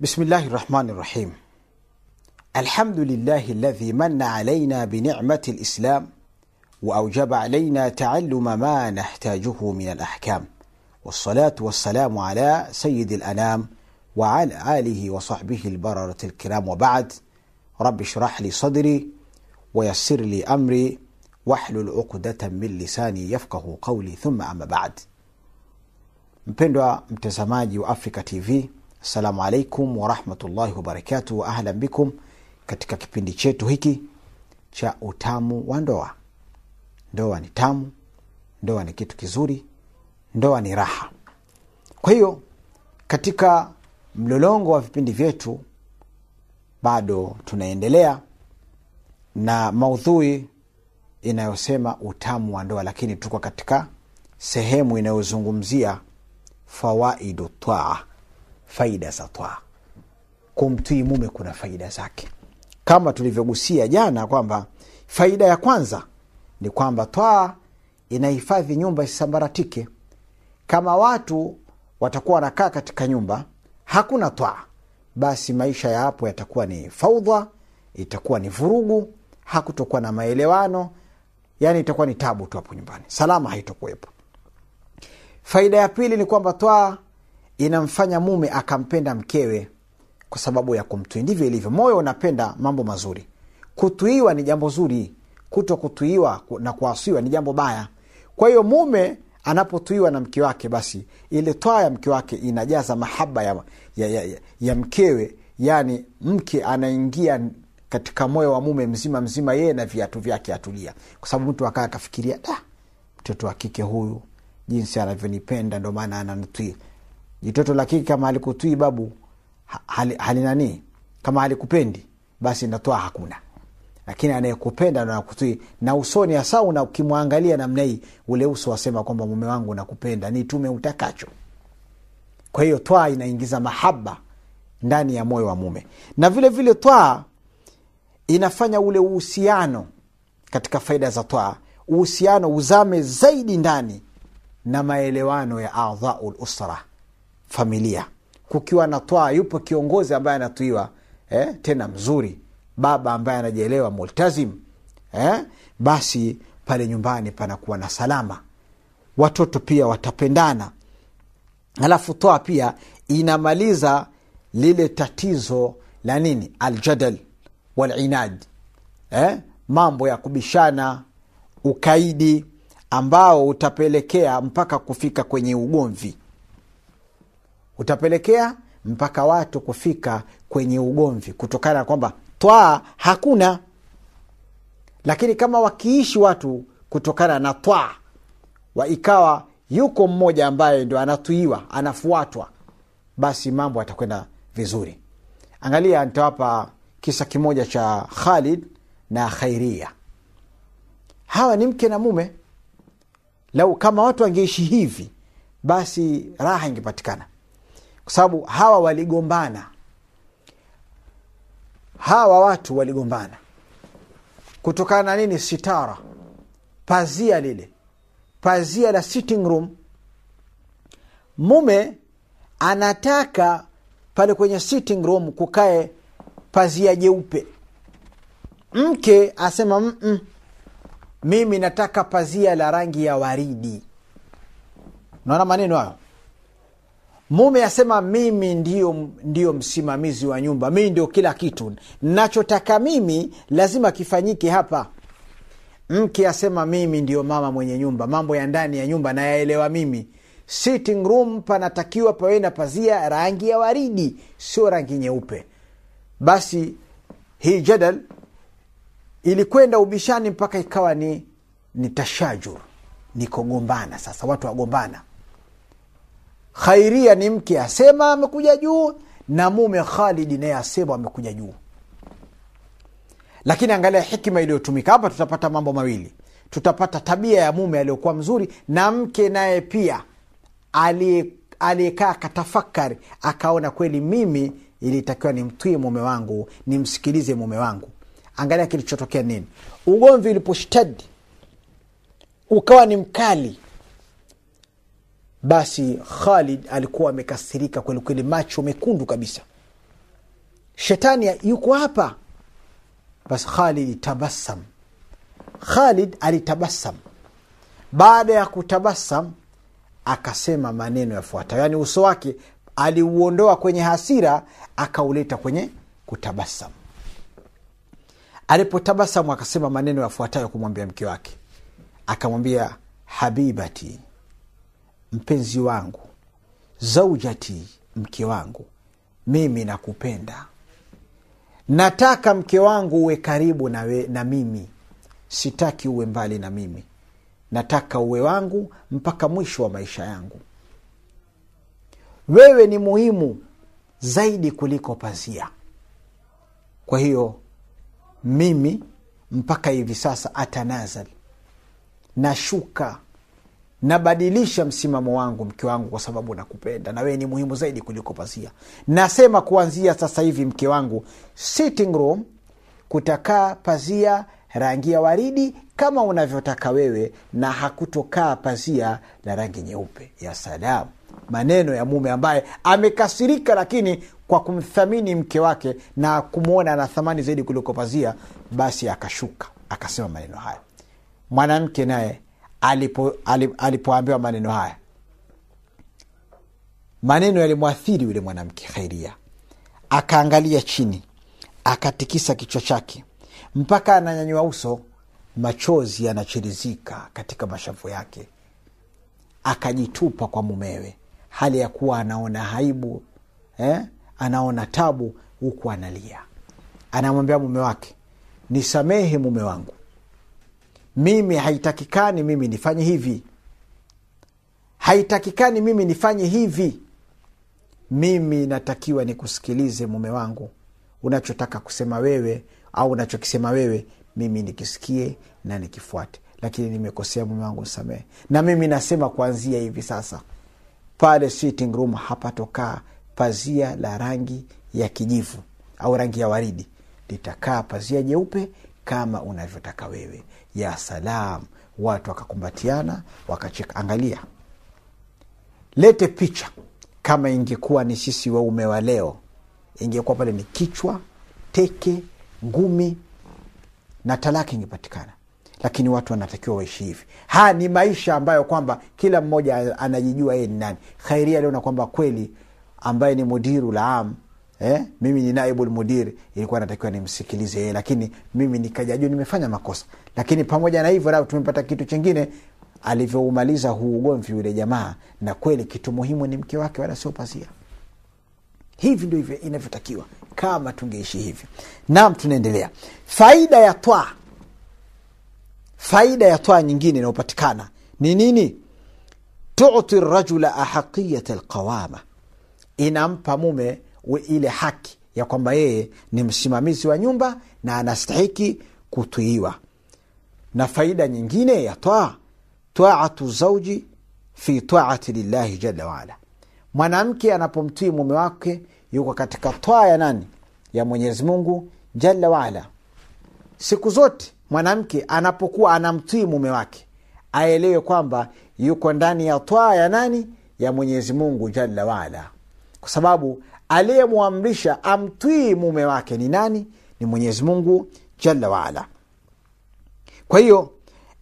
بسم الله الرحمن الرحيم الحمد لله الذي من علينا بنعمة الإسلام وأوجب علينا تعلم ما نحتاجه من الأحكام والصلاة والسلام على سيد الأنام وعلى آله وصحبه البررة الكرام وبعد رب اشرح لي صدري ويسر لي أمري واحلل عقدة من lisani yafqahu qauli thumma ama ba'd. Mpendwa mtazamaji wa africa tv assalamu alaikum warahmatullahi wabarakatuh wa ahlan bikum. Katika kipindi chetu hiki cha utamu wa ndoa. Ndoa ni tamu ndoa ni kitu kizuri ndoa ni raha. Kwa hiyo katika mlolongo wa vipindi vyetu bado tunaendelea na maudhui inayosema utamu wa ndoa lakini tuko katika sehemu inayozungumzia fawaidu twaa faida za twaa kumtii mume kuna faida zake. Kama tulivyogusia jana kwamba faida ya kwanza ni kwamba twaa inahifadhi nyumba isisambaratike. Kama watu watakuwa wanakaa katika nyumba hakuna twaa basi maisha ya hapo yatakuwa ni faudha itakuwa ni vurugu hakutokuwa na maelewano yani itakuwa ni tabu tu hapo nyumbani. Salama haitokuwepo. Faida ya pili ni kwamba twaa inamfanya mume akampenda mkewe kwa sababu ya kumtui. Ndivyo ilivyo. Moyo unapenda mambo mazuri. Kutuiwa ni jambo zuri. Kuto kutuiwa na kuasiwa ni jambo baya. Kwa hiyo mume anapotuiwa na mke wake basi ile twaa ya mke wake inajaza mahaba ya, ya, ya, ya, mkewe. Yani mke anaingia katika moyo wa mume mzima mzima yeye na viatu vyake atulia. Kwa sababu mtu akaa akafikiria mtoto wa kike huyu jinsi anavyonipenda ndo maana ananitwii jitoto la kike kama halikutwii babu hali, hali kama halikupendi basi natoa hakuna. Lakini anayekupenda ndo na usoni hasa una ukimwangalia namna hii ule uso wasema kwamba mume wangu nakupenda nitume utakacho. Kwa hiyo twaa inaingiza mahaba ndani ya moyo wa mume. Na vile vile twaa inafanya ule uhusiano katika faida za twaa. Uhusiano uzame zaidi ndani na maelewano ya adhau lusra familia. Kukiwa na twaa yupo kiongozi ambaye anatuiwa eh, tena mzuri. Baba ambaye anajielewa multazim eh, basi pale nyumbani panakuwa na salama. Watoto pia watapendana. Alafu toa pia inamaliza lile tatizo la nini? Aljadal walinad eh? mambo ya kubishana ukaidi ambao utapelekea mpaka kufika kwenye ugomvi utapelekea mpaka watu kufika kwenye ugomvi kutokana na kwamba twaa hakuna. Lakini kama wakiishi watu kutokana na twaa wa ikawa yuko mmoja ambaye ndio anatuiwa anafuatwa basi mambo atakwenda vizuri. Angalia nitawapa kisa kimoja cha khalid na khairia. Hawa ni mke na mume. Lau kama watu wangeishi hivi basi raha ingepatikana kwa sababu hawa waligombana. Hawa watu waligombana. Kutokana na nini? Sitara. Pazia lile. Pazia la sitting room. Mume anataka pale kwenye sitting room kukae pazia jeupe. Mke asema Mm-mm, mimi nataka pazia la rangi ya waridi. Naona maneno hayo mume asema mimi ndio, ndio msimamizi wa nyumba. Mimi ndio kila kitu. Nachotaka mimi lazima kifanyike hapa. Mke asema mimi ndio mama mwenye nyumba. Mambo ya ndani ya nyumba nayaelewa mimi. Sitting room panatakiwa pawe na pazia rangi ya waridi sio rangi nyeupe. Basi hii jadal ilikwenda ubishani mpaka ikawa ni ni tashajur. Nikogombana sasa watu wagombana khairia ni mke asema amekuja juu na mume khalidi naye asema amekuja juu. Lakini angalia hikima iliyotumika hapa tutapata mambo mawili. Tutapata tabia ya mume aliyokuwa mzuri na mke naye pia. Aliyekaa akatafakari akaona kweli mimi ilitakiwa nimtwie mume wangu nimsikilize mume wangu. Angalia kilichotokea nini. Ugomvi uliposhtadi ukawa ni mkali basi khalid alikuwa amekasirika kwelikweli macho mekundu kabisa. Shetani yuko hapa. Basi khalid tabassam khalid alitabasam baada ya kutabasam akasema maneno yafuatayo. Yaani uso wake aliuondoa kwenye hasira akauleta kwenye kutabasam alipotabasamu akasema maneno yafuatayo kumwambia mke wake. Akamwambia habibati mpenzi wangu zaujati mke wangu mimi nakupenda. Nataka mke wangu uwe karibu na, we, na mimi. Sitaki uwe mbali na mimi. Nataka uwe wangu mpaka mwisho wa maisha yangu. Wewe ni muhimu zaidi kuliko pazia. Kwa hiyo mimi mpaka hivi sasa atanazal nashuka nabadilisha msimamo wangu mke wangu kwa sababu nakupenda na wewe ni muhimu zaidi kuliko pazia. Nasema kuanzia sasa hivi mke wangu sitting room kutakaa pazia rangi ya waridi kama unavyotaka wewe na hakutokaa pazia la rangi nyeupe ya salam maneno ya mume ambaye amekasirika lakini kwa kumthamini mke wake na kumwona ana thamani zaidi kuliko pazia basi akashuka akasema maneno hayo mwanamke naye alipo, alipo, alipoambiwa maneno haya. Maneno yalimwathiri yule mwanamke khairia. Akaangalia chini akatikisa kichwa chake. Mpaka ananyanyua uso machozi yanachirizika katika mashavu yake. Akajitupa kwa mumewe. Hali ya kuwa anaona haibu eh? anaona tabu huku analia. Anamwambia mume wake nisamehe mume wangu mimi haitakikani mimi nifanye hivi. Haitakikani mimi nifanye hivi. Mimi natakiwa nikusikilize mume wangu. Unachotaka kusema wewe au unachokisema wewe mimi nikisikie na nikifuate. Lakini nimekosea mume wangu nisamehe. Na mimi nasema kuanzia hivi sasa. Pale sitting room hapatokaa pazia la rangi ya kijivu au rangi ya waridi. Litakaa pazia jeupe kama unavyotaka wewe. Ya salam. Watu wakakumbatiana wakacheka. Angalia. Lete picha. Kama ingekuwa ni sisi waume wa leo ingekuwa pale ni kichwa teke ngumi na talaka ingepatikana. Lakini watu wanatakiwa waishi hivi. Haya ni maisha ambayo kwamba kila mmoja anajijua yeye ni nani. Khairia aliona kwamba kweli ambaye ni mudiru la am eh? mimi ni naibu lmudiri ilikuwa natakiwa nimsikilize yeye lakini mimi nikajajua nimefanya makosa. Lakini pamoja na hivyo tumepata kitu chingine. Alivyoumaliza huu ugomvi yule jamaa na kweli kitu muhimu ni mke wake wala sio pazia. Hivi ndio inavyotakiwa kama tungeishi hivi. Nam tunaendelea. Faida ya twaa faida ya twaa nyingine inayopatikana ni nini? Tuti rajula ahaqiyat alqawama. Inampa mume ile haki ya kwamba yeye ni msimamizi wa nyumba na anastahiki kutwiiwa na faida nyingine ya twaa taatu zauji fi taati lillahi jalla waala. Mwanamke anapomtii mume wake yuko katika twaa ya nani? Ya mwenyezi mungu jalla waala. Siku zote mwanamke anapokuwa anamtii mume wake aelewe kwamba yuko ndani ya twaa ya nani? Ya mwenyezi mungu jalla waala. Kwa sababu aliyemwamrisha amtwii mume wake ni nani? Ni mwenyezi mungu jalla waala kwa hiyo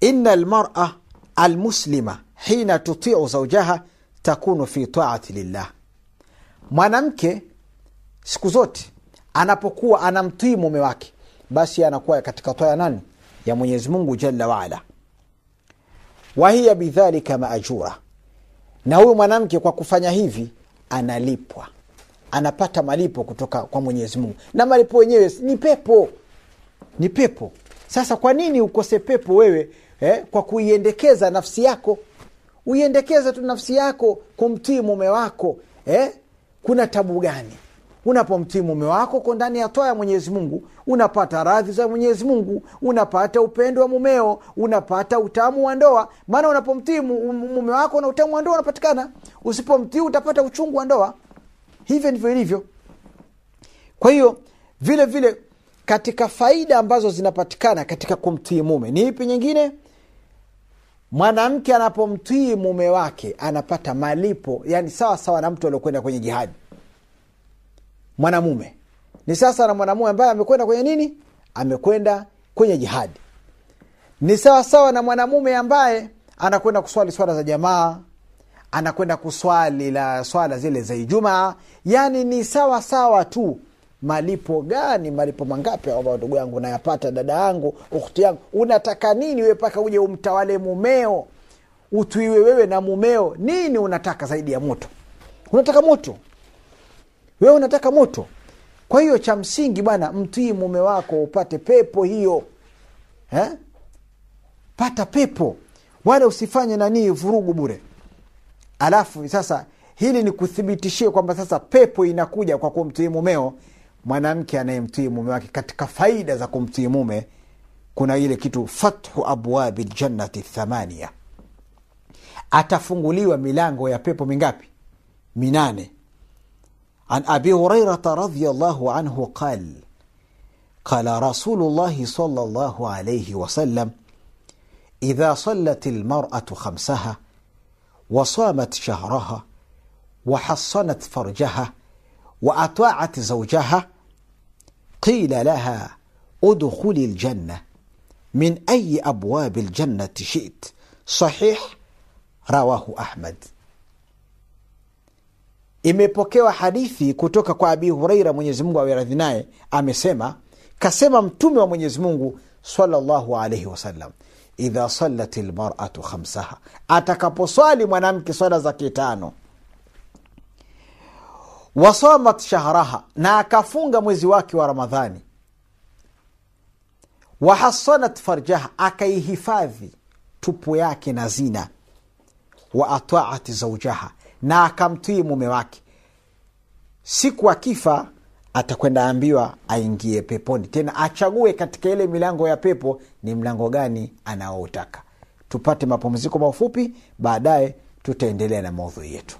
ina lmara almuslima hina tutiu zaujaha takunu fi taati lillah. Mwanamke siku zote anapokuwa anamtii mume wake basi anakuwa katika toa ya nani? Ya mwenyezi mungu jalla waala wahiya bidhalika maajura na huyu mwanamke kwa kufanya hivi analipwa anapata malipo kutoka kwa mwenyezi mungu. Na malipo wenyewe ni pepo. Ni pepo. Sasa kwa nini ukose pepo wewe eh, kwa kuiendekeza nafsi yako? Uiendekeze tu nafsi yako kumtii mume wako eh? kuna tabu gani? Unapomtii mume wako ko ndani ya toa ya mwenyezi mungu unapata radhi za mwenyezi mungu unapata upendo wa mumeo unapata utamu wa ndoa. Maana unapomtii mume wako na utamu wa ndoa unapatikana. Usipomtii utapata uchungu wa ndoa hivyo ndivyo ilivyo. Kwa hiyo vile vile katika faida ambazo zinapatikana katika kumtii mume ni ipi nyingine? Mwanamke anapomtii mume wake anapata malipo yani sawa sawa na mtu aliokwenda kwenye jihadi. Mwanamume. Ni sasa na mwanamume ambaye amekwenda kwenye nini? Amekwenda kwenye jihadi. Ni sawa sawa na mwanamume ambaye anakwenda kuswali swala za jamaa anakwenda kuswali la swala zile za ijumaa. Yani ni sawa sawa tu malipo gani malipo mangapi ambayo ndugu yangu nayapata dada yangu ukhti yangu. Unataka nini we mpaka uje umtawale mumeo? Utuiwe wewe na mumeo. Nini unataka zaidi ya moto? Unataka moto? Wewe unataka moto? Kwa hiyo cha msingi bwana mtii mume wako upate pepo hiyo. Eh? pata pepo. Wala usifanye nanii vurugu bure alafu sasa hili ni kuthibitishia kwamba sasa pepo inakuja kwa kumtii mumeo mwanamke anayemtii mume wake. Katika faida za kumtii mume kuna ile kitu fathu abwabi ljannati thamania. Atafunguliwa milango ya pepo mingapi? Minane. An abi hurairata radiallahu anhu qal qala rasulu llahi alaihi wasallam idha salat lmaratu khamsaha wasamat shahraha wahasanat farjaha waataat zaujaha qila laha udkhuli ljanna min ayi abwabi ljannati shit sahih rawahu Ahmad. Imepokewa hadithi kutoka kwa Abi Huraira, Mwenyezi Mungu awe naye, amesema kasema Mtume wa Mwenyezi Mungu sallallahu alaihi wasallam idha salat lmaratu khamsaha. Atakaposwali mwanamke swala za kitano. Wasamat shahraha na akafunga mwezi wake wa ramadhani. Wahasanat farjaha akaihifadhi tupu yake na zina. Wa ataat zaujaha na akamtii mume wake. Siku akifa atakwenda ambiwa aingie peponi. Tena achague katika ile milango ya pepo ni mlango gani anaoutaka tupate mapumziko mafupi baadaye tutaendelea na maudhui yetu